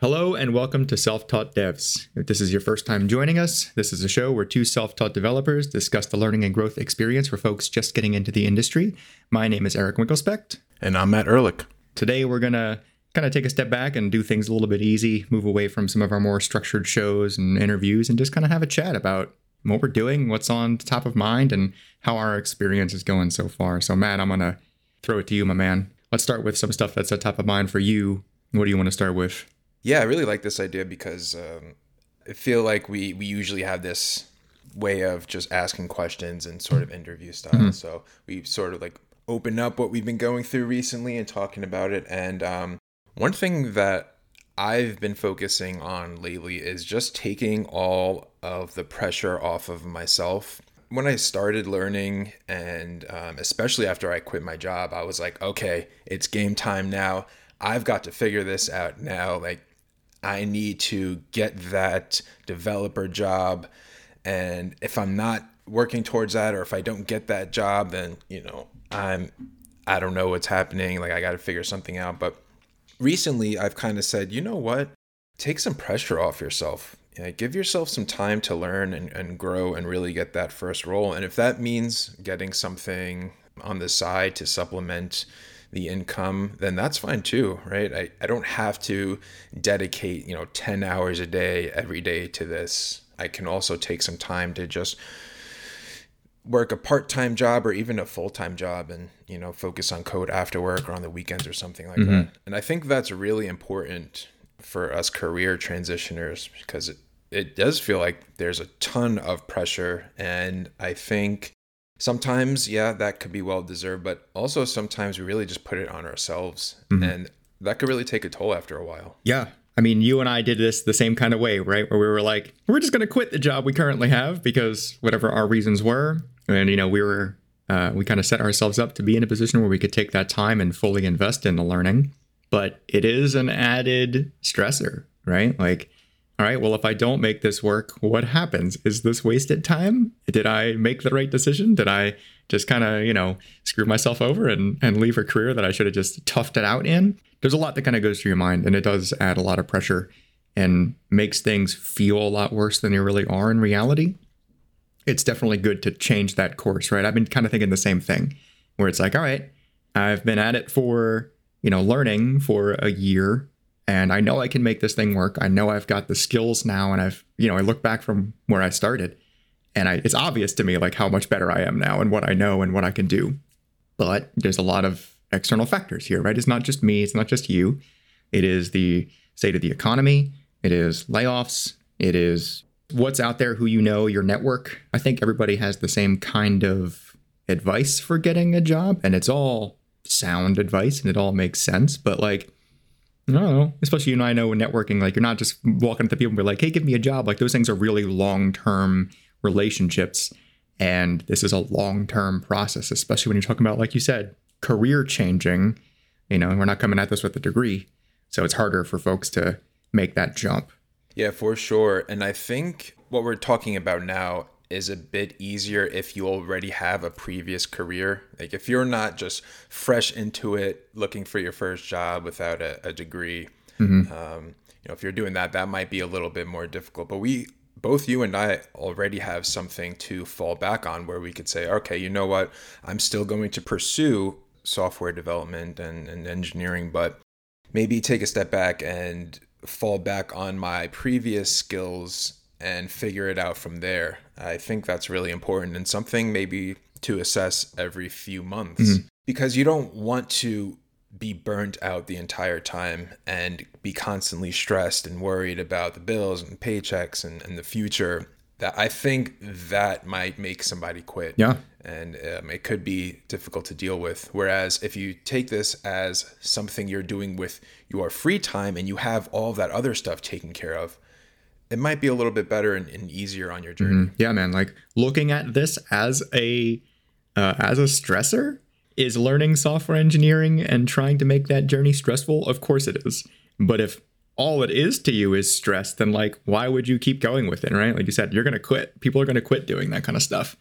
Hello and welcome to Self Taught Devs. If this is your first time joining us, this is a show where two self taught developers discuss the learning and growth experience for folks just getting into the industry. My name is Eric Winkelspecht. And I'm Matt Ehrlich. Today we're going to kind of take a step back and do things a little bit easy, move away from some of our more structured shows and interviews, and just kind of have a chat about what we're doing, what's on top of mind, and how our experience is going so far. So, Matt, I'm going to throw it to you, my man. Let's start with some stuff that's at top of mind for you. What do you want to start with? Yeah, I really like this idea because um, I feel like we we usually have this way of just asking questions and sort of interview style. Mm-hmm. So we sort of like open up what we've been going through recently and talking about it. And um, one thing that I've been focusing on lately is just taking all of the pressure off of myself. When I started learning, and um, especially after I quit my job, I was like, okay, it's game time now. I've got to figure this out now. Like, I need to get that developer job. And if I'm not working towards that, or if I don't get that job, then, you know, I'm, I don't know what's happening. Like, I got to figure something out. But recently, I've kind of said, you know what? Take some pressure off yourself. You know, give yourself some time to learn and, and grow and really get that first role. And if that means getting something on the side to supplement the income, then that's fine too, right? I, I don't have to dedicate, you know, 10 hours a day every day to this. I can also take some time to just work a part-time job or even a full-time job and, you know, focus on code after work or on the weekends or something like mm-hmm. that. And I think that's really important for us career transitioners because it, it does feel like there's a ton of pressure and I think sometimes yeah that could be well deserved but also sometimes we really just put it on ourselves mm-hmm. and that could really take a toll after a while. Yeah. I mean you and i did this the same kind of way right? Where we were like we're just going to quit the job we currently have because whatever our reasons were and you know we were uh, we kind of set ourselves up to be in a position where we could take that time and fully invest in the learning but it is an added stressor right? Like all right, well, if I don't make this work, what happens? Is this wasted time? Did I make the right decision? Did I just kind of, you know, screw myself over and, and leave a career that I should have just toughed it out in? There's a lot that kind of goes through your mind, and it does add a lot of pressure and makes things feel a lot worse than they really are in reality. It's definitely good to change that course, right? I've been kind of thinking the same thing where it's like, all right, I've been at it for, you know, learning for a year and I know I can make this thing work. I know I've got the skills now, and I've you know I look back from where I started, and I, it's obvious to me like how much better I am now and what I know and what I can do. But there's a lot of external factors here, right? It's not just me. It's not just you. It is the state of the economy. It is layoffs. It is what's out there, who you know, your network. I think everybody has the same kind of advice for getting a job, and it's all sound advice and it all makes sense. But like I don't know. Especially you and I know in networking, like you're not just walking up to people and be like, hey, give me a job. Like those things are really long term relationships. And this is a long term process, especially when you're talking about, like you said, career changing. You know, we're not coming at this with a degree. So it's harder for folks to make that jump. Yeah, for sure. And I think what we're talking about now is a bit easier if you already have a previous career. Like if you're not just fresh into it, looking for your first job without a, a degree. Mm-hmm. Um, you know, if you're doing that, that might be a little bit more difficult. But we, both you and I, already have something to fall back on where we could say, okay, you know what, I'm still going to pursue software development and, and engineering, but maybe take a step back and fall back on my previous skills and figure it out from there. I think that's really important and something maybe to assess every few months mm-hmm. because you don't want to be burnt out the entire time and be constantly stressed and worried about the bills and paychecks and, and the future that i think that might make somebody quit yeah and um, it could be difficult to deal with whereas if you take this as something you're doing with your free time and you have all that other stuff taken care of it might be a little bit better and, and easier on your journey. Mm-hmm. Yeah, man. Like looking at this as a uh, as a stressor is learning software engineering and trying to make that journey stressful. Of course it is. But if all it is to you is stress, then like why would you keep going with it, right? Like you said, you're gonna quit. People are gonna quit doing that kind of stuff.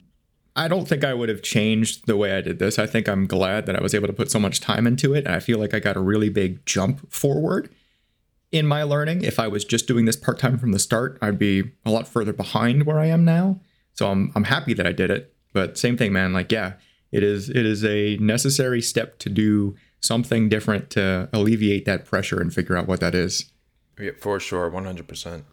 I don't think I would have changed the way I did this. I think I'm glad that I was able to put so much time into it. And I feel like I got a really big jump forward in my learning. If I was just doing this part time from the start, I'd be a lot further behind where I am now. So I'm I'm happy that I did it. But same thing, man. Like, yeah, it is it is a necessary step to do something different to alleviate that pressure and figure out what that is. Yeah, for sure, one hundred percent.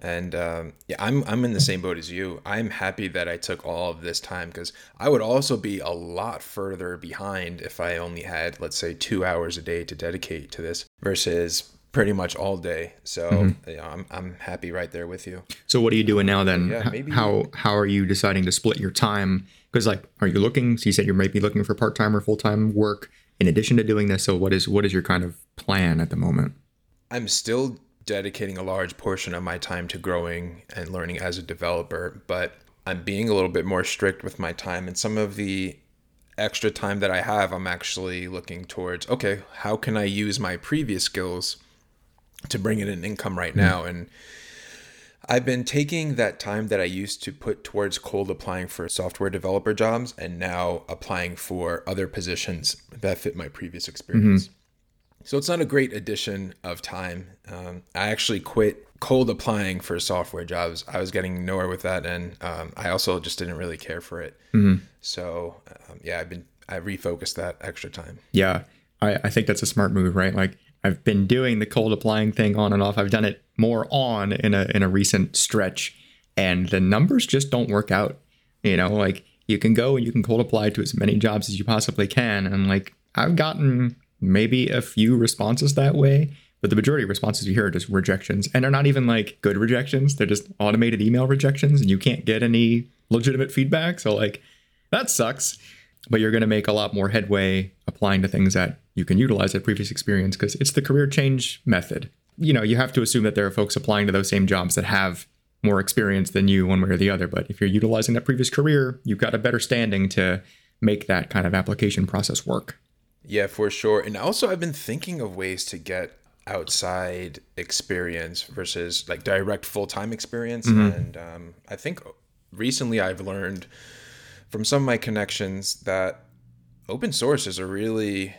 And um, yeah, I'm I'm in the same boat as you. I'm happy that I took all of this time because I would also be a lot further behind if I only had, let's say, two hours a day to dedicate to this versus pretty much all day. So mm-hmm. yeah, I'm I'm happy right there with you. So what are you doing now then? Yeah, maybe how how are you deciding to split your time? Because like, are you looking? So you said you might be looking for part time or full time work in addition to doing this. So what is what is your kind of plan at the moment? I'm still dedicating a large portion of my time to growing and learning as a developer, but I'm being a little bit more strict with my time and some of the extra time that I have, I'm actually looking towards okay, how can I use my previous skills to bring in an income right mm-hmm. now? And I've been taking that time that I used to put towards cold applying for software developer jobs and now applying for other positions that fit my previous experience. Mm-hmm. So it's not a great addition of time. Um, I actually quit cold applying for software jobs. I was getting nowhere with that, and um, I also just didn't really care for it. Mm-hmm. So um, yeah, I've been I refocused that extra time. Yeah, I, I think that's a smart move, right? Like I've been doing the cold applying thing on and off. I've done it more on in a in a recent stretch, and the numbers just don't work out. You know, like you can go and you can cold apply to as many jobs as you possibly can, and like I've gotten maybe a few responses that way, but the majority of responses you hear are just rejections. And they're not even like good rejections, they're just automated email rejections, and you can't get any legitimate feedback. So, like, that sucks. But you're going to make a lot more headway applying to things that you can utilize that previous experience because it's the career change method. You know, you have to assume that there are folks applying to those same jobs that have more experience than you, one way or the other. But if you're utilizing that previous career, you've got a better standing to make that kind of application process work. Yeah, for sure. And also, I've been thinking of ways to get outside experience versus like direct full time experience. Mm-hmm. And um, I think recently I've learned from some of my connections that open source is a really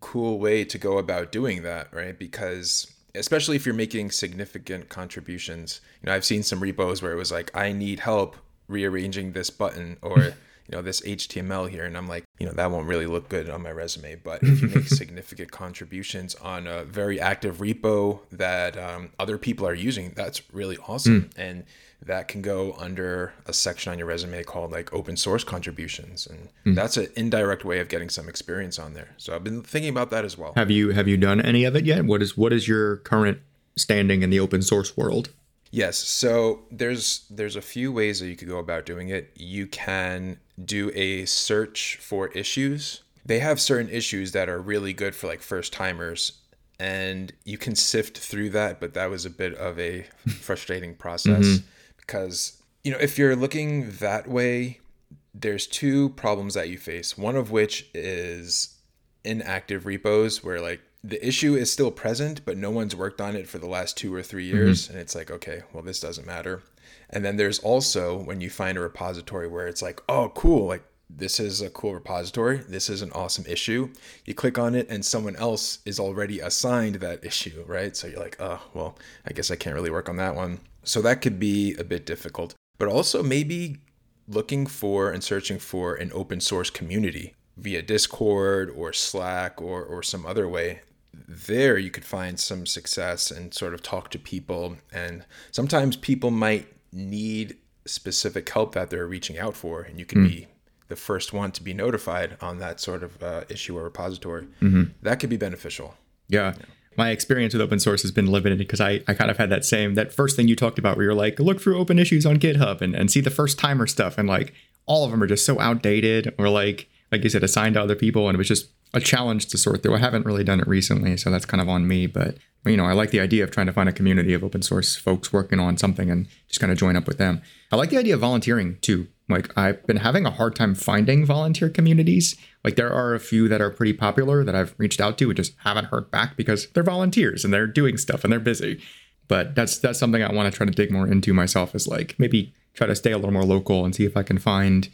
cool way to go about doing that, right? Because especially if you're making significant contributions, you know, I've seen some repos where it was like, I need help rearranging this button or you know, this HTML here. And I'm like, you know, that won't really look good on my resume. But if you make significant contributions on a very active repo that um, other people are using, that's really awesome. Mm. And that can go under a section on your resume called like open source contributions and mm. that's an indirect way of getting some experience on there so i've been thinking about that as well have you have you done any of it yet what is what is your current standing in the open source world Yes. So there's there's a few ways that you could go about doing it. You can do a search for issues. They have certain issues that are really good for like first timers and you can sift through that, but that was a bit of a frustrating process mm-hmm. because you know, if you're looking that way, there's two problems that you face. One of which is inactive repos where like the issue is still present, but no one's worked on it for the last two or three years. Mm-hmm. And it's like, okay, well, this doesn't matter. And then there's also when you find a repository where it's like, oh, cool, like this is a cool repository. This is an awesome issue. You click on it, and someone else is already assigned that issue, right? So you're like, oh, well, I guess I can't really work on that one. So that could be a bit difficult. But also maybe looking for and searching for an open source community via Discord or Slack or, or some other way there you could find some success and sort of talk to people. And sometimes people might need specific help that they're reaching out for, and you can mm. be the first one to be notified on that sort of uh, issue or repository. Mm-hmm. That could be beneficial. Yeah. yeah. My experience with open source has been limited because I, I kind of had that same, that first thing you talked about where you're like, look through open issues on GitHub and, and see the first timer stuff. And like, all of them are just so outdated or like, like you said, assigned to other people. And it was just a challenge to sort through. I haven't really done it recently, so that's kind of on me. But you know, I like the idea of trying to find a community of open source folks working on something and just kind of join up with them. I like the idea of volunteering too. Like I've been having a hard time finding volunteer communities. Like there are a few that are pretty popular that I've reached out to and just haven't heard back because they're volunteers and they're doing stuff and they're busy. But that's that's something I want to try to dig more into myself is like maybe try to stay a little more local and see if I can find,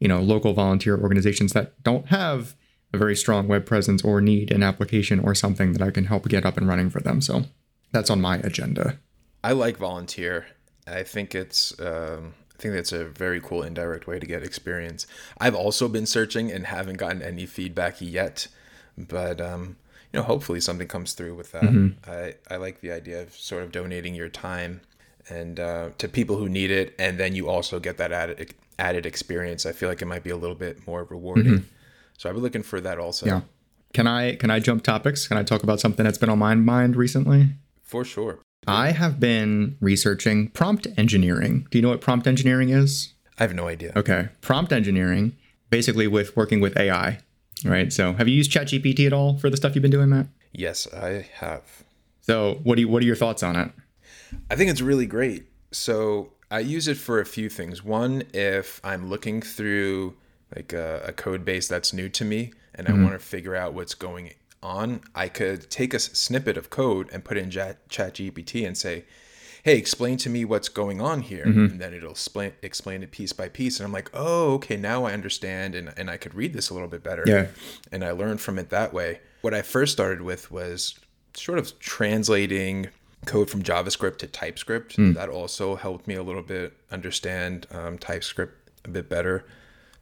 you know, local volunteer organizations that don't have a very strong web presence or need an application or something that I can help get up and running for them. So that's on my agenda. I like volunteer. I think it's um, I think that's a very cool indirect way to get experience. I've also been searching and haven't gotten any feedback yet, but um, you know, hopefully something comes through with that. Mm-hmm. I I like the idea of sort of donating your time and uh, to people who need it, and then you also get that added added experience. I feel like it might be a little bit more rewarding. Mm-hmm. So I've been looking for that also. Yeah. Can I can I jump topics? Can I talk about something that's been on my mind recently? For sure. I have been researching prompt engineering. Do you know what prompt engineering is? I have no idea. Okay. Prompt engineering, basically with working with AI, right? So have you used ChatGPT at all for the stuff you've been doing, Matt? Yes, I have. So what do you, what are your thoughts on it? I think it's really great. So I use it for a few things. One, if I'm looking through like a, a code base that's new to me and mm-hmm. I want to figure out what's going on, I could take a snippet of code and put it in Chat, Chat GPT and say, hey, explain to me what's going on here. Mm-hmm. And then it'll explain, explain it piece by piece. And I'm like, oh, okay, now I understand. And, and I could read this a little bit better. Yeah. And I learned from it that way. What I first started with was sort of translating code from JavaScript to TypeScript. Mm. That also helped me a little bit understand um, TypeScript a bit better.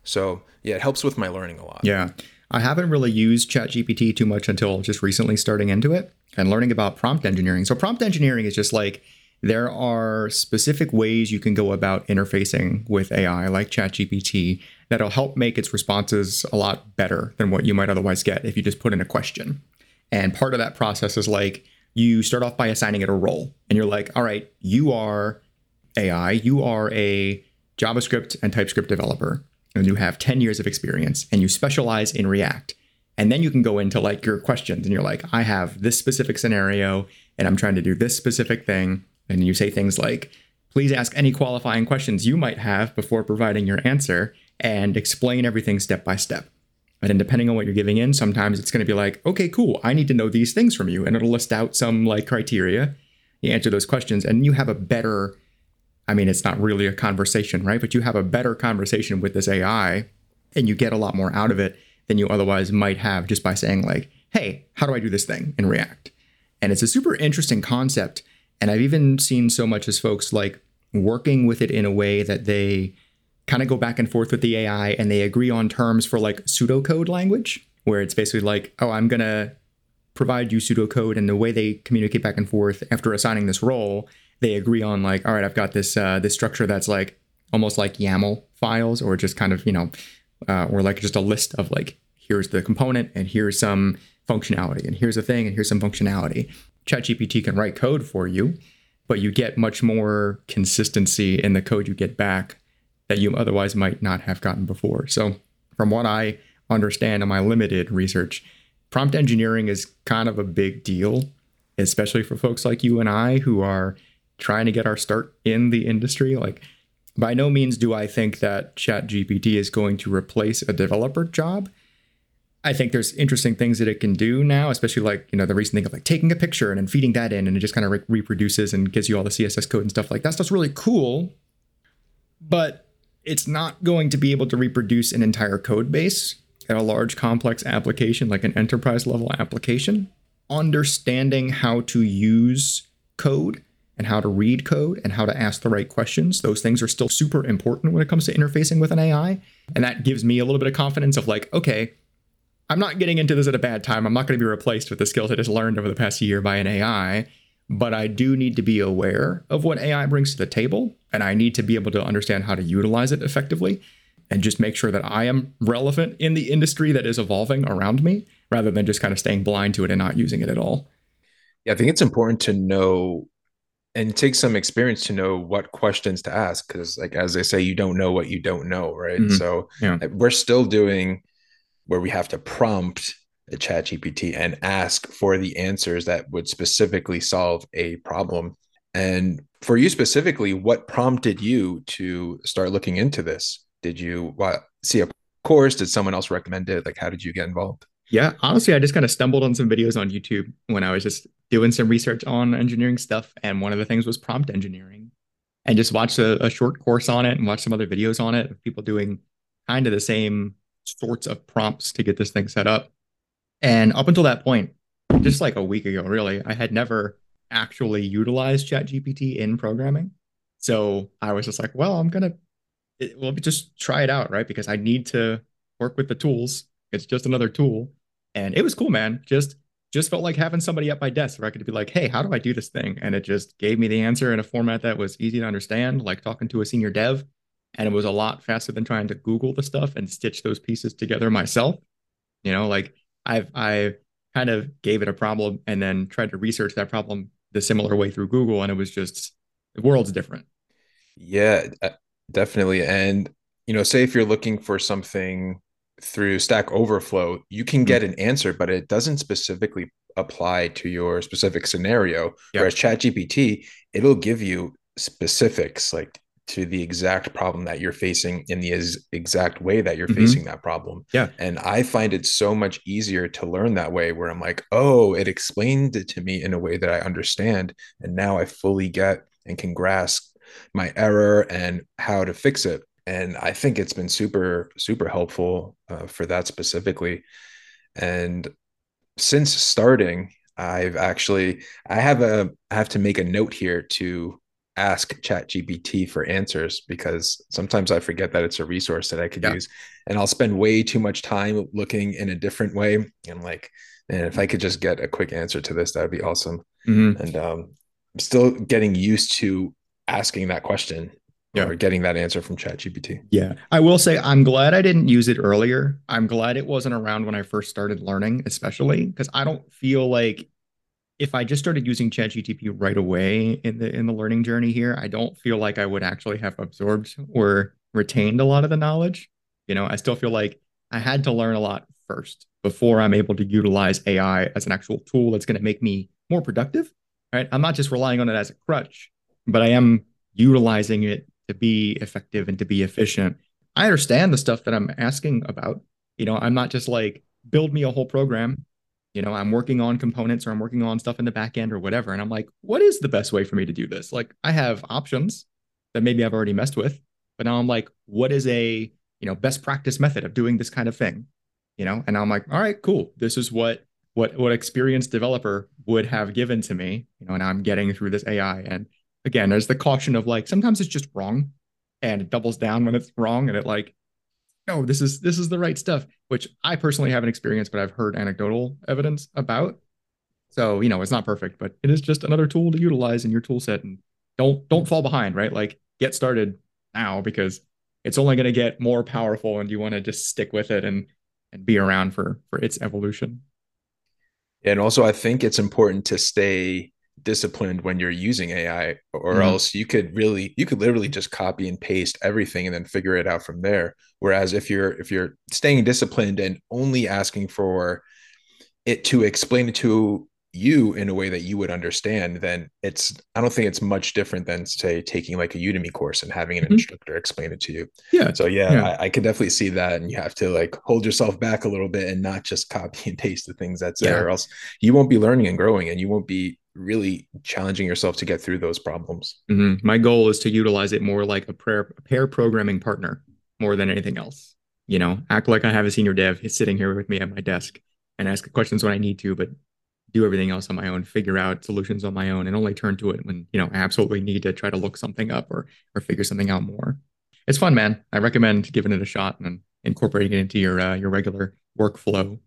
So yeah, it helps with my learning a lot. Yeah. I haven't really used ChatGPT too much until just recently starting into it and learning about prompt engineering. So, prompt engineering is just like there are specific ways you can go about interfacing with AI like ChatGPT that'll help make its responses a lot better than what you might otherwise get if you just put in a question. And part of that process is like you start off by assigning it a role, and you're like, all right, you are AI, you are a JavaScript and TypeScript developer and you have 10 years of experience and you specialize in React. And then you can go into like your questions and you're like, I have this specific scenario and I'm trying to do this specific thing. And you say things like, please ask any qualifying questions you might have before providing your answer and explain everything step by step. And then depending on what you're giving in, sometimes it's going to be like, okay, cool, I need to know these things from you. And it'll list out some like criteria. You answer those questions and you have a better I mean, it's not really a conversation, right? But you have a better conversation with this AI and you get a lot more out of it than you otherwise might have just by saying, like, hey, how do I do this thing in React? And it's a super interesting concept. And I've even seen so much as folks like working with it in a way that they kind of go back and forth with the AI and they agree on terms for like pseudocode language, where it's basically like, oh, I'm going to provide you pseudocode. And the way they communicate back and forth after assigning this role they agree on like, all right, I've got this uh, this structure that's like almost like YAML files, or just kind of you know, uh, or like just a list of like here's the component and here's some functionality and here's a thing and here's some functionality. ChatGPT can write code for you, but you get much more consistency in the code you get back that you otherwise might not have gotten before. So, from what I understand in my limited research, prompt engineering is kind of a big deal, especially for folks like you and I who are trying to get our start in the industry. Like, by no means do I think that ChatGPT is going to replace a developer job. I think there's interesting things that it can do now, especially like, you know, the recent thing of like taking a picture and then feeding that in and it just kind of re- reproduces and gives you all the CSS code and stuff like that. Stuff's really cool, but it's not going to be able to reproduce an entire code base in a large complex application like an enterprise level application. Understanding how to use code and how to read code and how to ask the right questions. Those things are still super important when it comes to interfacing with an AI. And that gives me a little bit of confidence of like, okay, I'm not getting into this at a bad time. I'm not going to be replaced with the skills I just learned over the past year by an AI, but I do need to be aware of what AI brings to the table. And I need to be able to understand how to utilize it effectively and just make sure that I am relevant in the industry that is evolving around me rather than just kind of staying blind to it and not using it at all. Yeah, I think it's important to know and it takes some experience to know what questions to ask because like as they say you don't know what you don't know right? Mm-hmm. so yeah. we're still doing where we have to prompt a chat gpt and ask for the answers that would specifically solve a problem. And for you specifically what prompted you to start looking into this? Did you what, see a course? Did someone else recommend it? Like how did you get involved yeah, honestly, I just kind of stumbled on some videos on YouTube when I was just doing some research on engineering stuff. And one of the things was prompt engineering and just watched a, a short course on it and watched some other videos on it of people doing kind of the same sorts of prompts to get this thing set up. And up until that point, just like a week ago, really, I had never actually utilize ChatGPT in programming. So I was just like, well, I'm gonna it, well just try it out, right? Because I need to work with the tools. It's just another tool, and it was cool, man. Just just felt like having somebody at my desk where I could be like, hey, how do I do this thing? And it just gave me the answer in a format that was easy to understand, like talking to a senior dev. And it was a lot faster than trying to Google the stuff and stitch those pieces together myself. You know, like I've I kind of gave it a problem and then tried to research that problem the similar way through Google, and it was just the world's different. Yeah, uh, definitely. And you know, say if you're looking for something through Stack Overflow, you can get mm-hmm. an answer, but it doesn't specifically apply to your specific scenario. Yep. Whereas ChatGPT, it'll give you specifics like to the exact problem that you're facing in the exact way that you're mm-hmm. facing that problem. Yeah. And I find it so much easier to learn that way where I'm like, oh, it explained it to me in a way that I understand. And now I fully get and can grasp my error and how to fix it. And I think it's been super, super helpful uh, for that specifically. And since starting, I've actually I have a I have to make a note here to ask ChatGPT for answers because sometimes I forget that it's a resource that I could yeah. use. And I'll spend way too much time looking in a different way. And like, and if I could just get a quick answer to this, that would be awesome. Mm-hmm. And um, I'm still getting used to asking that question yeah. or getting that answer from ChatGPT. Yeah. I will say I'm glad I didn't use it earlier. I'm glad it wasn't around when I first started learning, especially because I don't feel like if I just started using ChatGPT right away in the in the learning journey here, I don't feel like I would actually have absorbed or retained a lot of the knowledge. You know, I still feel like I had to learn a lot first before I'm able to utilize AI as an actual tool that's going to make me more productive. Right? I'm not just relying on it as a crutch, but I am utilizing it to be effective and to be efficient. I understand the stuff that I'm asking about. You know, I'm not just like build me a whole program. You know i'm working on components or i'm working on stuff in the back end or whatever. And i'm like what is the best way for me to do this? Like i have options that maybe i've already messed with but now i'm like what is a you know best practice method of doing this kind of thing? You know and i'm like all right cool. This is what what what experienced developer would have given to me you know and i'm getting through this ai and again there's the caution of like sometimes it's just wrong and it doubles down when it's wrong and it like no, this is this is the right stuff, which I personally haven't experienced, but I've heard anecdotal evidence about. So, you know, it's not perfect, but it is just another tool to utilize in your tool set and don't don't fall behind, right? Like get started now because it's only going to get more powerful and you want to just stick with it and and be around for for its evolution. And also I think it's important to stay disciplined when you're using AI, or mm-hmm. else you could really you could literally just copy and paste everything and then figure it out from there. Whereas if you're if you're staying disciplined and only asking for it to explain it to you in a way that you would understand, then it's I don't think it's much different than say taking like a Udemy course and having an mm-hmm. instructor explain it to you. Yeah. So yeah, yeah. I, I could definitely see that. And you have to like hold yourself back a little bit and not just copy and paste the things that's yeah. there, or else you won't be learning and growing and you won't be really challenging yourself to get through those problems. Mm-hmm. My goal is to utilize it more like a pair, a pair programming partner more than anything else. You know, act like I have a senior dev sitting here with me at my desk and ask questions when I need to, but do everything else on my own, figure out solutions on my own, and only turn to it when you know I absolutely need to try to look something up or or figure something out more. It's fun, man. I recommend giving it a shot and incorporating it into your uh, your regular workflow.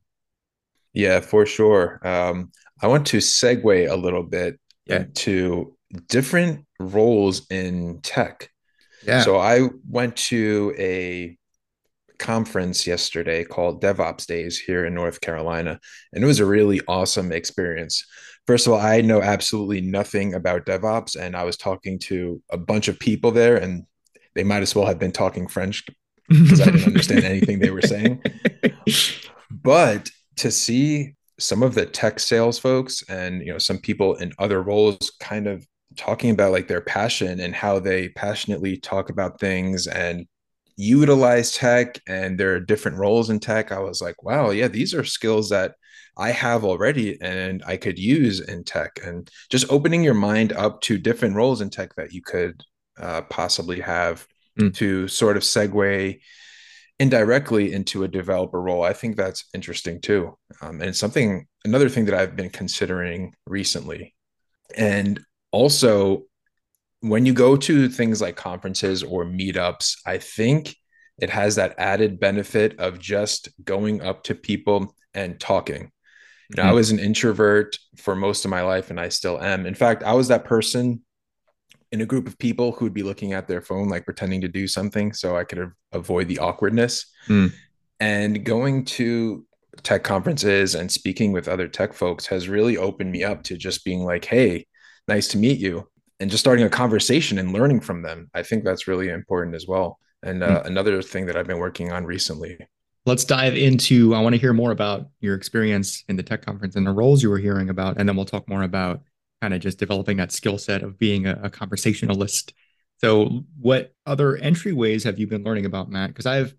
Yeah, for sure. Um, I want to segue a little bit yeah. to different roles in tech. Yeah. So I went to a conference yesterday called DevOps Days here in North Carolina, and it was a really awesome experience. First of all, I know absolutely nothing about DevOps, and I was talking to a bunch of people there, and they might as well have been talking French because I didn't understand anything they were saying. But to see some of the tech sales folks and you know some people in other roles kind of talking about like their passion and how they passionately talk about things and utilize tech and there are different roles in tech i was like wow yeah these are skills that i have already and i could use in tech and just opening your mind up to different roles in tech that you could uh, possibly have mm. to sort of segue indirectly into a developer role i think that's interesting too um, and something another thing that i've been considering recently And also, when you go to things like conferences or meetups, I think it has that added benefit of just going up to people and talking. You know, mm-hmm. I was an introvert for most of my life and I still am. In fact, I was that person in a group of people who would be looking at their phone, like pretending to do something so I could avoid the awkwardness. Mm. And going to tech conferences and speaking with other tech folks has really opened me up to just being like, hey, nice to meet you. And just starting a conversation and learning from them. I think that's really important as well. And uh, mm. another thing that I've been working on recently. Let's dive into. I want to hear more about your experience in the tech conference and the roles you were hearing about, and then we'll talk more about kind of just developing that skill set of being a, a conversationalist. So, what other entryways have you been learning about, Matt? Because I've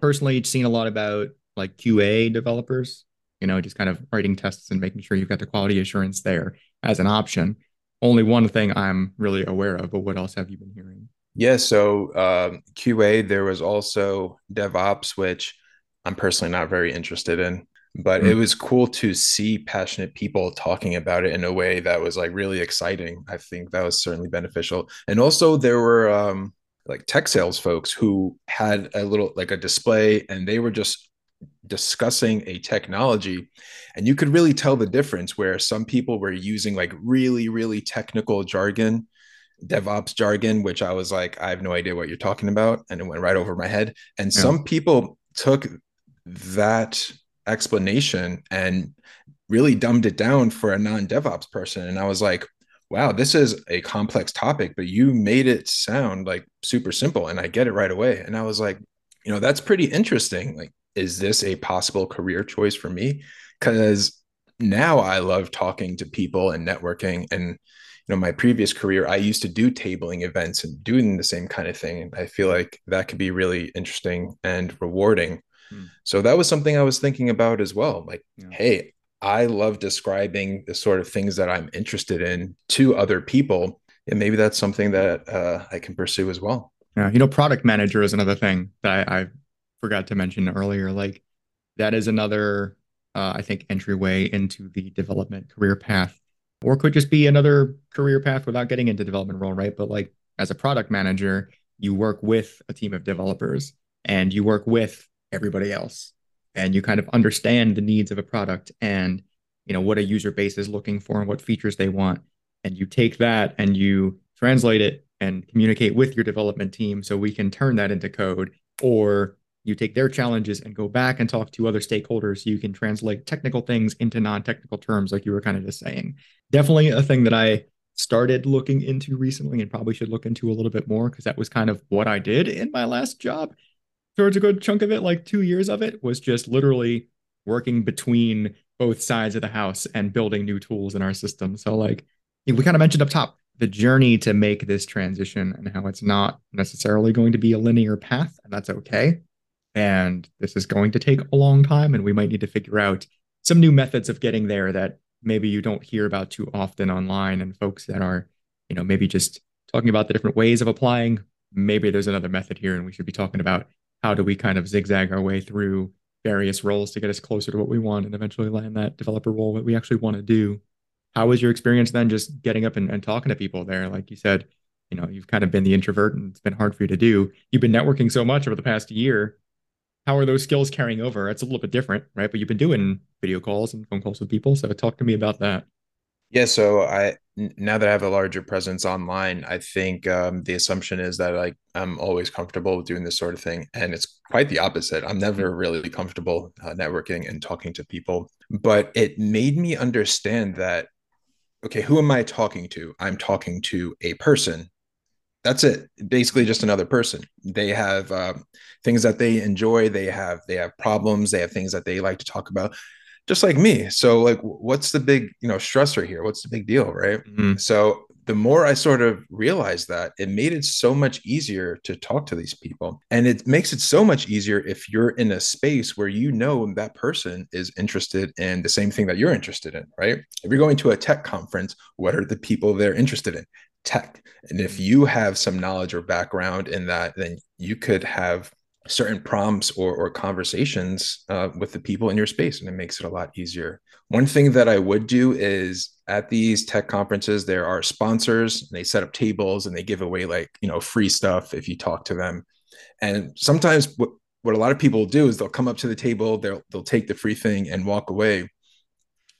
personally seen a lot about like QA developers, you know, just kind of writing tests and making sure you've got the quality assurance there as an option. Only one thing I'm really aware of, but what else have you been hearing? Yeah, so um, QA, there was also DevOps, which I'm personally not very interested in, but mm-hmm. it was cool to see passionate people talking about it in a way that was like really exciting. I think that was certainly beneficial. And also, there were um, like tech sales folks who had a little like a display and they were just discussing a technology and you could really tell the difference where some people were using like really really technical jargon DevOps jargon, which I was like, I have no idea what you're talking about. And it went right over my head. And yeah. some people took that explanation and really dumbed it down for a non DevOps person. And I was like, wow, this is a complex topic, but you made it sound like super simple. And I get it right away. And I was like, you know, that's pretty interesting. Like, is this a possible career choice for me? Because now I love talking to people and networking and you know my previous career i used to do tabling events and doing the same kind of thing and i feel like that could be really interesting and rewarding hmm. so that was something i was thinking about as well like yeah. hey i love describing the sort of things that i'm interested in to other people and maybe that's something that uh, i can pursue as well yeah you know product manager is another thing that I, I forgot to mention earlier like that is another uh, i think entryway into the development career path or could just be another career path without getting into development role, right? But like as a product manager, you work with a team of developers and you work with everybody else. And you kind of understand the needs of a product and you know what a user base is looking for and what features they want. And you take that and you translate it and communicate with your development team so we can turn that into code. Or you take their challenges and go back and talk to other stakeholders so you can translate technical things into non-technical terms like you were kind of just saying. Definitely a thing that i started looking into recently and probably should look into a little bit more because that was kind of what i did in my last job towards a good chunk of it like two years of it was just literally working between both sides of the house and building new tools in our system so like we kind of mentioned up top the journey to make this transition and how it's not necessarily going to be a linear path and that's okay and this is going to take a long time, and we might need to figure out some new methods of getting there that maybe you don't hear about too often online. And folks that are, you know, maybe just talking about the different ways of applying, maybe there's another method here, and we should be talking about how do we kind of zigzag our way through various roles to get us closer to what we want and eventually land that developer role that we actually want to do. How was your experience then just getting up and, and talking to people there? Like you said, you know, you've kind of been the introvert and it's been hard for you to do. You've been networking so much over the past year how are those skills carrying over? It's a little bit different, right? But you've been doing video calls and phone calls with people. So talk to me about that. Yeah. So I, now that I have a larger presence online, I think um, the assumption is that like I'm always comfortable with doing this sort of thing. And it's quite the opposite. I'm never really comfortable uh, networking and talking to people, but it made me understand that, okay, who am I talking to? I'm talking to a person that's it basically just another person they have uh, things that they enjoy they have they have problems they have things that they like to talk about just like me. So like what's the big you know stressor here? What's the big deal right? Mm-hmm. so the more i sort of realized that it made it so much easier to talk to these people. And it makes it so much easier if you're in a space where you know that person is interested in the same thing that you're interested in right? If you're going to a tech conference what are the people they're interested in? Tech. And if you have some knowledge or background in that, then you could have certain prompts or, or conversations uh, with the people in your space, and it makes it a lot easier. One thing that I would do is at these tech conferences, there are sponsors. And they set up tables and they give away like you know free stuff if you talk to them. And sometimes what what a lot of people do is they'll come up to the table, they'll they'll take the free thing and walk away.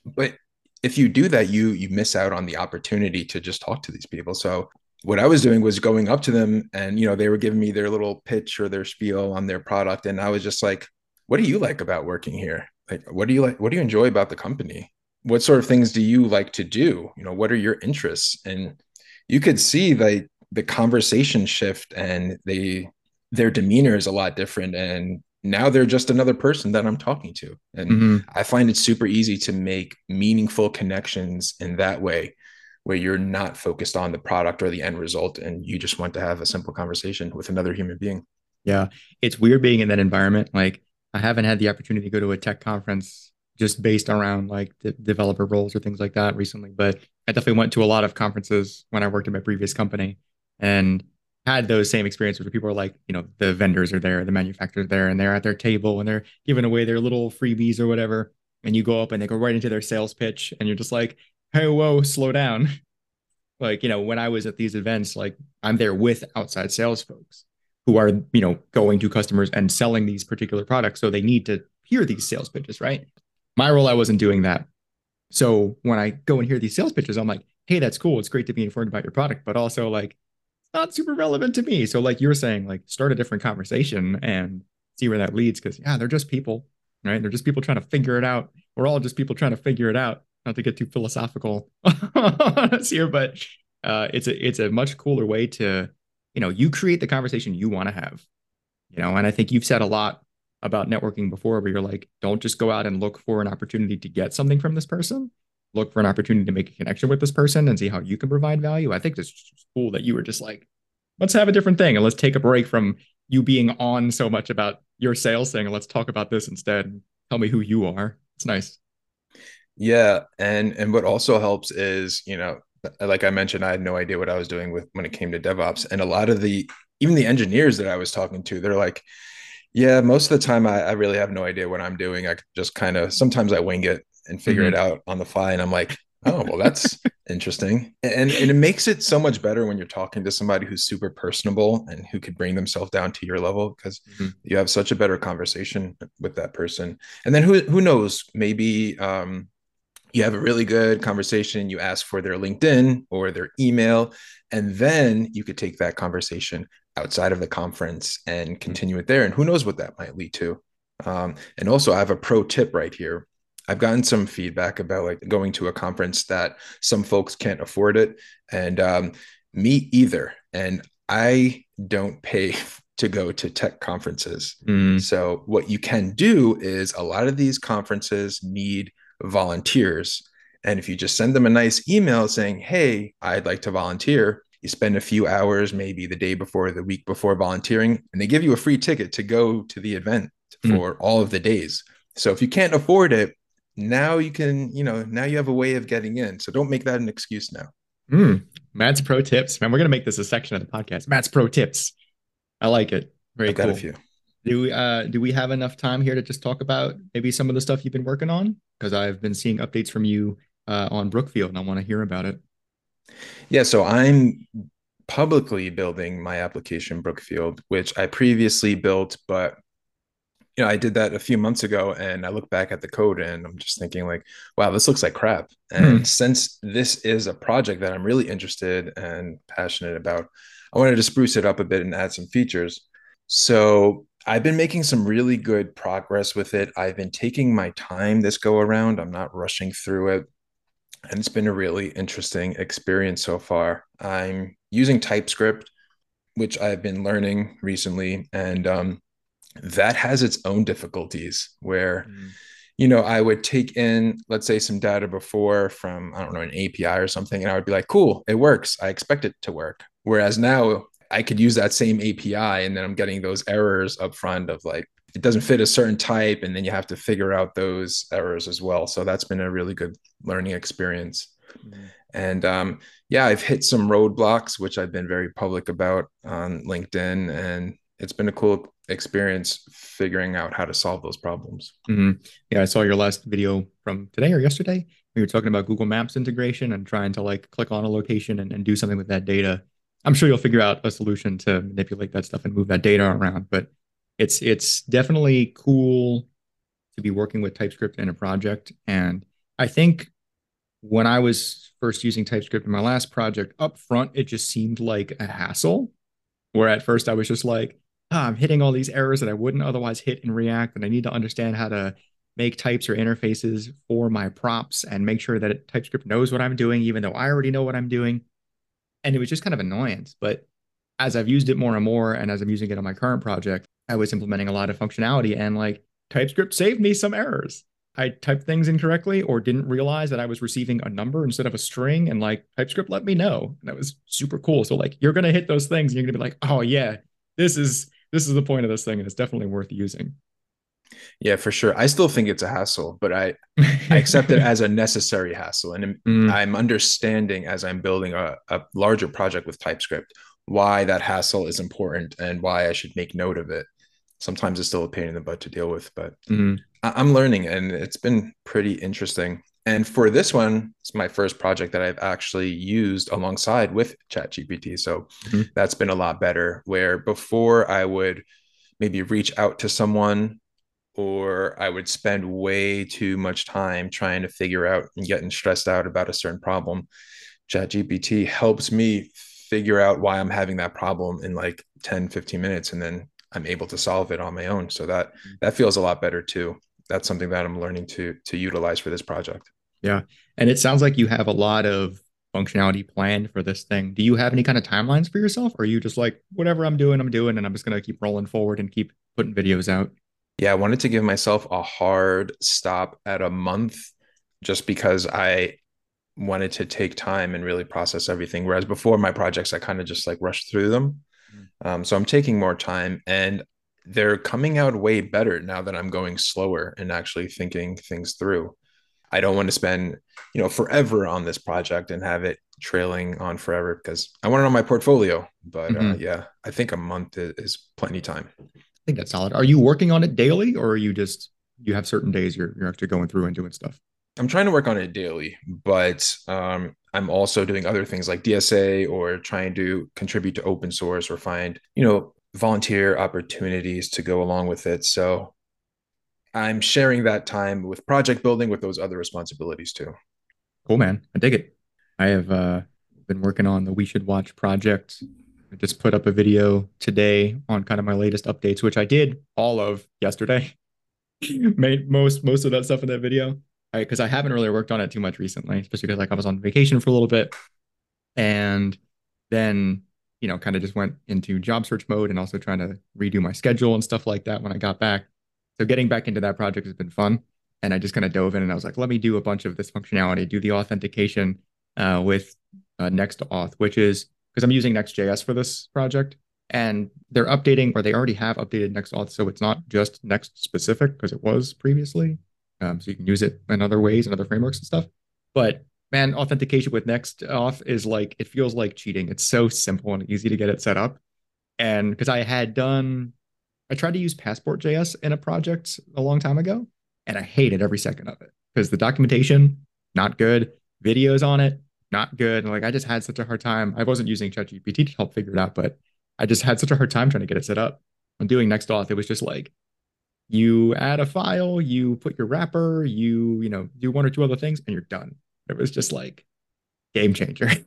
But if you do that, you you miss out on the opportunity to just talk to these people. So what I was doing was going up to them and you know they were giving me their little pitch or their spiel on their product. And I was just like what do you like about working here? Like what do you like what do you enjoy about the company? What sort of things do you like to do? You know what are your interests? And you could see like the conversation shift and they their demeanor is a lot different. And now they're just another person that I'm talking to. And mm-hmm. I find it super easy to make meaningful connections in that way where you're not focused on the product or the end result and you just want to have a simple conversation with another human being. Yeah. It's weird being in that environment. Like I haven't had the opportunity to go to a tech conference just based around like the developer roles or things like that recently, but I definitely went to a lot of conferences when I worked at my previous company and had those same experiences where people are like, you know, the vendors are there, the manufacturers are there, and they're at their table and they're giving away their little freebies or whatever. And you go up and they go right into their sales pitch, and you're just like, hey, whoa, slow down. like, you know, when I was at these events, like I'm there with outside sales folks who are, you know, going to customers and selling these particular products. So they need to hear these sales pitches, right? My role, I wasn't doing that. So when I go and hear these sales pitches, I'm like, hey, that's cool. It's great to be informed about your product, but also like it's not super relevant to me. So like you're saying, like start a different conversation and see where that leads. Cause yeah, they're just people, right? They're just people trying to figure it out. We're all just people trying to figure it out not to get too philosophical here, but uh, it's a it's a much cooler way to you know you create the conversation you want to have, you know, and I think you've said a lot about networking before, where you're like, don't just go out and look for an opportunity to get something from this person. Look for an opportunity to make a connection with this person and see how you can provide value. I think it's cool that you were just like, let's have a different thing and let's take a break from you being on so much about your sales thing and let's talk about this instead. Tell me who you are. It's nice. Yeah, and and what also helps is, you know, like I mentioned, I had no idea what I was doing with when it came to DevOps, and a lot of the even the engineers that I was talking to, they're like, "Yeah, most of the time I, I really have no idea what I'm doing. I just kind of sometimes I wing it and figure mm-hmm. it out on the fly." And I'm like, "Oh, well, that's interesting," and and it makes it so much better when you're talking to somebody who's super personable and who could bring themselves down to your level because mm-hmm. you have such a better conversation with that person. And then who who knows, maybe. um you have a really good conversation you ask for their linkedin or their email and then you could take that conversation outside of the conference and mm-hmm. continue it there and who knows what that might lead to um, and also i have a pro tip right here i've gotten some feedback about like going to a conference that some folks can't afford it and um, me either and i don't pay to go to tech conferences mm. so what you can do is a lot of these conferences need volunteers. And if you just send them a nice email saying, Hey, I'd like to volunteer, you spend a few hours, maybe the day before, the week before volunteering, and they give you a free ticket to go to the event mm. for all of the days. So if you can't afford it, now you can, you know, now you have a way of getting in. So don't make that an excuse now. Mm. Matt's pro tips. Man, we're gonna make this a section of the podcast. Matt's pro tips. I like it. Very I've cool. Got a few. Do we uh do we have enough time here to just talk about maybe some of the stuff you've been working on? Because I've been seeing updates from you uh, on Brookfield and I want to hear about it. Yeah, so I'm publicly building my application Brookfield, which I previously built, but you know, I did that a few months ago and I look back at the code and I'm just thinking like, wow, this looks like crap. And hmm. since this is a project that I'm really interested and passionate about, I wanted to spruce it up a bit and add some features. So I've been making some really good progress with it. I've been taking my time this go around. I'm not rushing through it. And it's been a really interesting experience so far. I'm using TypeScript, which I've been learning recently. And um, that has its own difficulties where, mm. you know, I would take in, let's say, some data before from, I don't know, an API or something. And I would be like, cool, it works. I expect it to work. Whereas now I could use that same API and then I'm getting those errors up front of like it doesn't fit a certain type and then you have to figure out those errors as well. So that's been a really good learning experience. Mm-hmm. And um, yeah, I've hit some roadblocks, which I've been very public about on LinkedIn, and it's been a cool experience figuring out how to solve those problems. Mm-hmm. Yeah, I saw your last video from today or yesterday. we were talking about Google Maps integration and trying to like click on a location and, and do something with that data. I'm sure you'll figure out a solution to manipulate that stuff and move that data around. But it's it's definitely cool to be working with TypeScript in a project. And I think when I was first using TypeScript in my last project, up front, it just seemed like a hassle. Where at first I was just like, oh, I'm hitting all these errors that I wouldn't otherwise hit in React, and I need to understand how to make types or interfaces for my props and make sure that TypeScript knows what I'm doing, even though I already know what I'm doing. And it was just kind of annoyance. But as I've used it more and more, and as I'm using it on my current project, I was implementing a lot of functionality and like TypeScript saved me some errors. I typed things incorrectly or didn't realize that I was receiving a number instead of a string. And like TypeScript let me know. And that was super cool. So like you're gonna hit those things and you're gonna be like, oh yeah, this is this is the point of this thing, and it's definitely worth using. Yeah, for sure. I still think it's a hassle, but I I accept it as a necessary hassle, and mm. I'm understanding as I'm building a, a larger project with TypeScript why that hassle is important and why I should make note of it. Sometimes it's still a pain in the butt to deal with, but mm. I, am learning, and it's been pretty interesting. And for this one, it's my first project that I've actually used alongside with ChatGPT. So mm-hmm. that's been a lot better. Where before I would maybe reach out to someone or I would spend way too much time trying to figure out and getting stressed out about a certain problem. ChatGPT helps me figure out why I'm having that problem in like 10, 15 minutes and then I'm able to solve it on my own. So that mm-hmm. that feels a lot better too. That's something that I'm learning to to utilize for this project. Yeah. And it sounds like you have a lot of functionality planned for this thing. Do you have any kind of timelines for yourself? Or are you just like, whatever I'm doing, I'm doing, and I'm just going to keep rolling forward and keep putting videos out? Yeah, I wanted to give myself a hard stop at a month just because I wanted to take time and really process everything. Whereas before my projects, I kind of just like rushed through them. Mm. Um, so I'm taking more time and they're coming out way better now that I'm going slower and actually thinking things through. I don't want to spend, you know, forever on this project and have it trailing on forever because I want it on my portfolio. But uh, mm-hmm. uh, yeah, I think a month is, is, plenty time. Think that's solid. Are you working on it daily, or are you just you have certain days you're you're actually going through and doing stuff? I'm trying to work on it daily, but um, I'm also doing other things like DSA or trying to contribute to open source or find, you know, volunteer opportunities to go along with it. So I'm sharing that time with project building with those other responsibilities too. Cool, man. I dig it. I have uh, been working on the We Should Watch project. I just put up a video today on kind of my latest updates, which I did all of yesterday. Made most most of that stuff in that video. Because I haven't really worked on it too much recently, especially because like I was on vacation for a little bit, and then you know kind of just went into job search mode and also trying to redo my schedule and stuff like that when I got back. So getting back into that project has been fun. And I just kind of dove in and I was like, let me do a bunch of this functionality, do the authentication uh, with uh, Next-Auth, which is because I'm using Next.js for this project. And they're updating, or they already have updated Next-Auth. So it's not just Next specific because it was previously. Um, so you can use it in other ways and other frameworks and stuff. But man, authentication with Next-Auth is like, it feels like cheating. It's so simple and easy to get it set up. And because I had done I tried to use Passport.js in a project a long time ago, and I hated every second of it because the documentation, not good. Videos on it, not good. And like I just had such a hard time. I wasn't using ChatGPT to help figure it out, but I just had such a hard time trying to get it set up. When doing Next-Auth, it was just like you add a file, you put your wrapper, you, you know, do one or two other things, and you're done. It was just like game changer.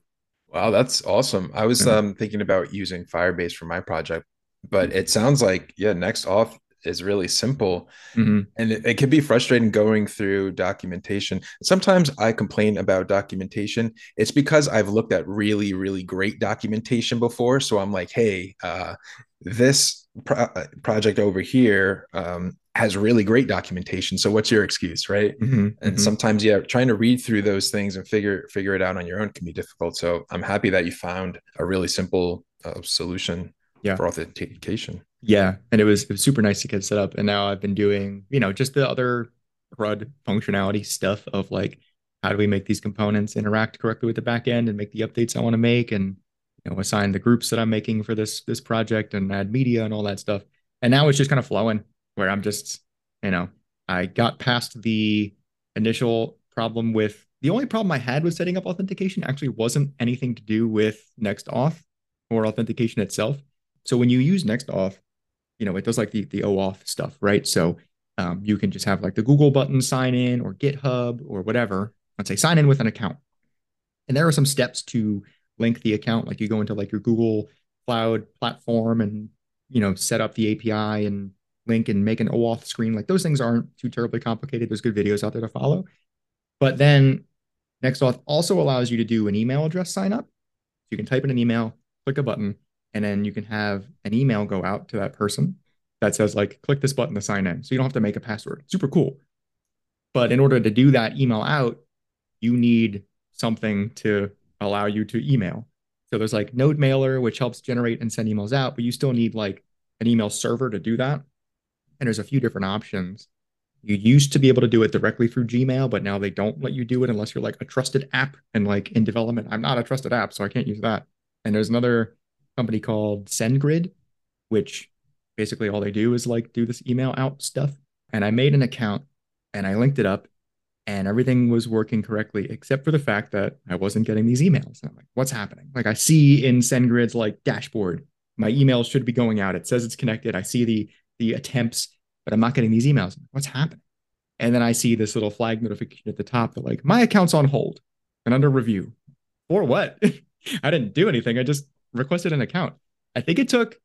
Wow, that's awesome. I was um, thinking about using Firebase for my project, but it sounds like yeah Next-Auth is really simple mm-hmm. and it, it, can be frustrating going through documentation sometimes i complain about documentation it's because i've looked at really really great documentation before so i'm like hey uh, this pro- uh, project over here um, has really great documentation so what's your excuse right mm-hmm. and mm-hmm. sometimes yeah trying to read through those things and figure figure it out on your own can be difficult so i'm happy that you found a really simple uh, solution yeah. for authentication. Yeah, and it was it was super nice to get set up. And now I've been doing you know just the other CRUD functionality stuff of like how do we make these components interact correctly with the backend and make the updates I want to make and you know assign the groups that I'm making for this this project and add media and all that stuff. And now it's just kind of flowing where I'm just you know I got past the initial problem with The only problem I had with setting up authentication actually wasn't anything to do with NextAuth or authentication itself. So when you use NextAuth, you know, it does like the, the OAuth stuff, right? So um, you can just have like the Google button sign in or GitHub or whatever. Let's say sign in with an account. And there are some steps to link the account. Like you go into like your Google Cloud platform and, you know, set up the API and link and make an OAuth screen. Like those things aren't too terribly complicated. There's good videos out there to follow. But then NextAuth also allows you to do an email address sign up. So you can type in an email, click a button, and then you can have an email go out to that person that says like click this button to sign in. So you don't have to make a password. Super cool. But in order to do that email out, you need something to allow you to email. So there's like NodeMailer, which helps generate and send emails out, but you still need like an email server to do that. And there's a few different options. You used to be able to do it directly through Gmail, but now they don't let you do it unless you're like a trusted app and like in development. I'm not a trusted app, so I can't use that. And there's another company called SendGrid, which basically all they do is like do this email out stuff. And I made an account and I linked it up and everything was working correctly except for the fact that I wasn't getting these emails. And I'm like, what's happening? Like I see in SendGrid's like dashboard, my emails should be going out. It says it's connected. I see the the attempts but I'm not getting these emails. What's happening? And then I see this little flag notification at the top that like my account's on hold and under review. For what? I didn't do anything. I just requested an account. I think it took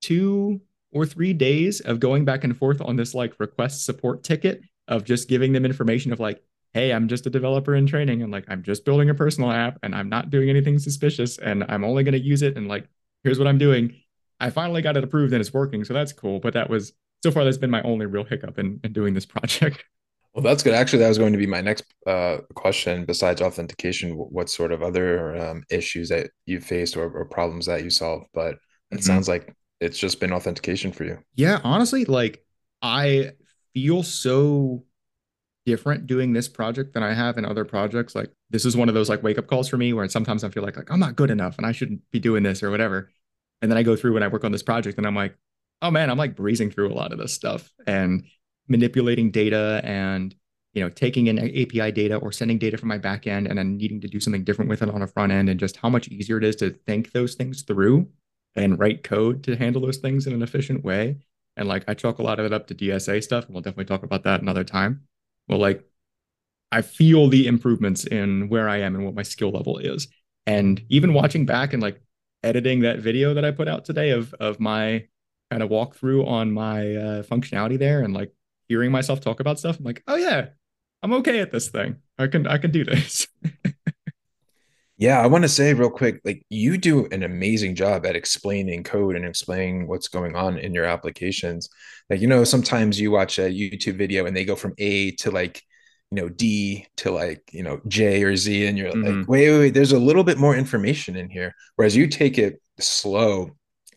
two or three days of going back and forth on this like request support ticket of just giving them information of like, hey, I'm just a developer in training and like I'm just building a personal app and I'm not doing anything suspicious and I'm only going to use it and like here's what I'm doing. I finally got it approved and it's working, so that's cool. But that was so far that's been my only real hiccup in, in doing this project. Well, that's good. Actually, that was going to be my next uh, question. Besides authentication, what sort of other um, issues that you faced or, or, problems that you solved? But it mm-hmm. sounds like it's just been authentication for you. Yeah, honestly, like I feel so different doing this project than I have in other projects. Like this is one of those like wake up calls for me where sometimes I feel like like I'm not good enough and I shouldn't be doing this or whatever. And then I go through when I work on this project and I'm like, oh man, I'm like breezing through a lot of this stuff and manipulating data and you know taking in API data or sending data from my backend and then needing to do something different with it on a front end and just how much easier it is to think those things through and write code to handle those things in an efficient way. And like I chalk a lot of it up to DSA stuff, and we'll definitely talk about that another time. Well, like I feel the improvements in where I am and what my skill level is. And even watching back and like editing that video that I put out today of of my kind of walkthrough on my uh, functionality there and like hearing myself talk about stuff, I'm like, oh yeah, I'm okay at this thing. I can I can do this. yeah, I want to say real quick, like you do an amazing job at explaining code and explaining what's going on in your applications. Like you know, sometimes you watch a YouTube video and they go from A to like you know D to like you know J or Z, and you're mm-hmm. like, wait, wait, wait, there's a little bit more information in here. Whereas you take it slow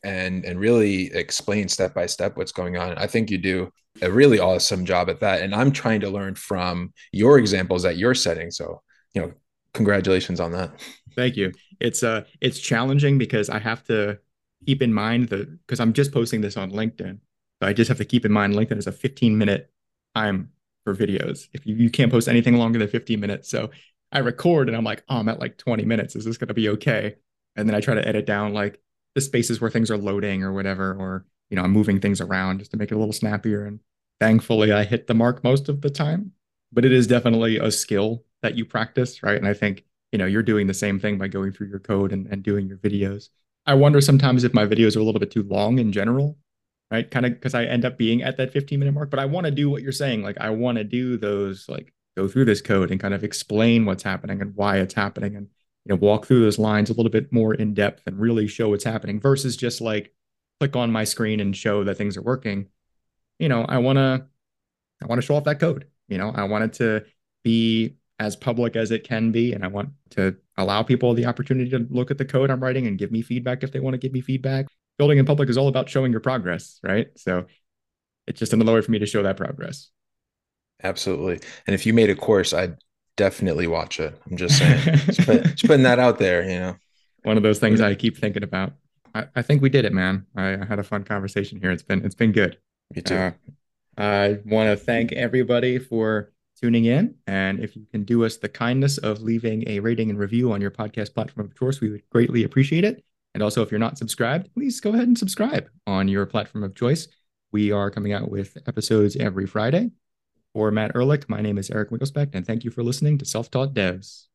and and really explain step by step what's going on. I think you do a really awesome job at that. And I'm trying to learn from your examples that you're setting. So, you know, congratulations on that. Thank you. It's uh it's challenging because I have to keep in mind that because I'm just posting this on LinkedIn. So I just have to keep in mind LinkedIn is a 15 minute time for videos. If you, you can't post anything longer than 15 minutes. So I record and I'm like, oh, I'm at like 20 minutes. Is this gonna be okay? And then I try to edit down like the spaces where things are loading or whatever, or you know, I'm moving things around just to make it a little snappier. And thankfully, I hit the mark most of the time. But it is definitely a skill that you practice, right? And I think you know you're doing the same thing by going through your code and, and doing your videos. I wonder sometimes if my videos are a little bit too long in general, right? Kind of because I end up being at that 15 minute mark. But I want to do what you're saying. Like I want to do those like go through this code and kind of explain what's happening and why it's happening and you know walk through those lines a little bit more in depth and really show what's happening versus just like click on my screen and show that things are working you know i want to i want to show off that code you know i want it to be as public as it can be and i want to allow people the opportunity to look at the code i'm writing and give me feedback if they want to give me feedback building in public is all about showing your progress right so it's just another way for me to show that progress absolutely and if you made a course i'd definitely watch it. I'm just saying, just, put, just, putting that out there. You know, one of those things I keep thinking about. I, I think we did it, man. I, I, had a fun conversation here. It's been it's been good. Me too. Uh, I want to thank everybody for tuning in. And if you can do us the kindness of leaving a rating and review on your podcast platform of choice, we would greatly appreciate it. And also, if you're not subscribed, please go ahead and subscribe on your platform of choice. We are coming out with episodes every Friday. For Matt Ehrlich, my name is Eric Winkelsbeck, and thank you for listening to Self Taught Devs.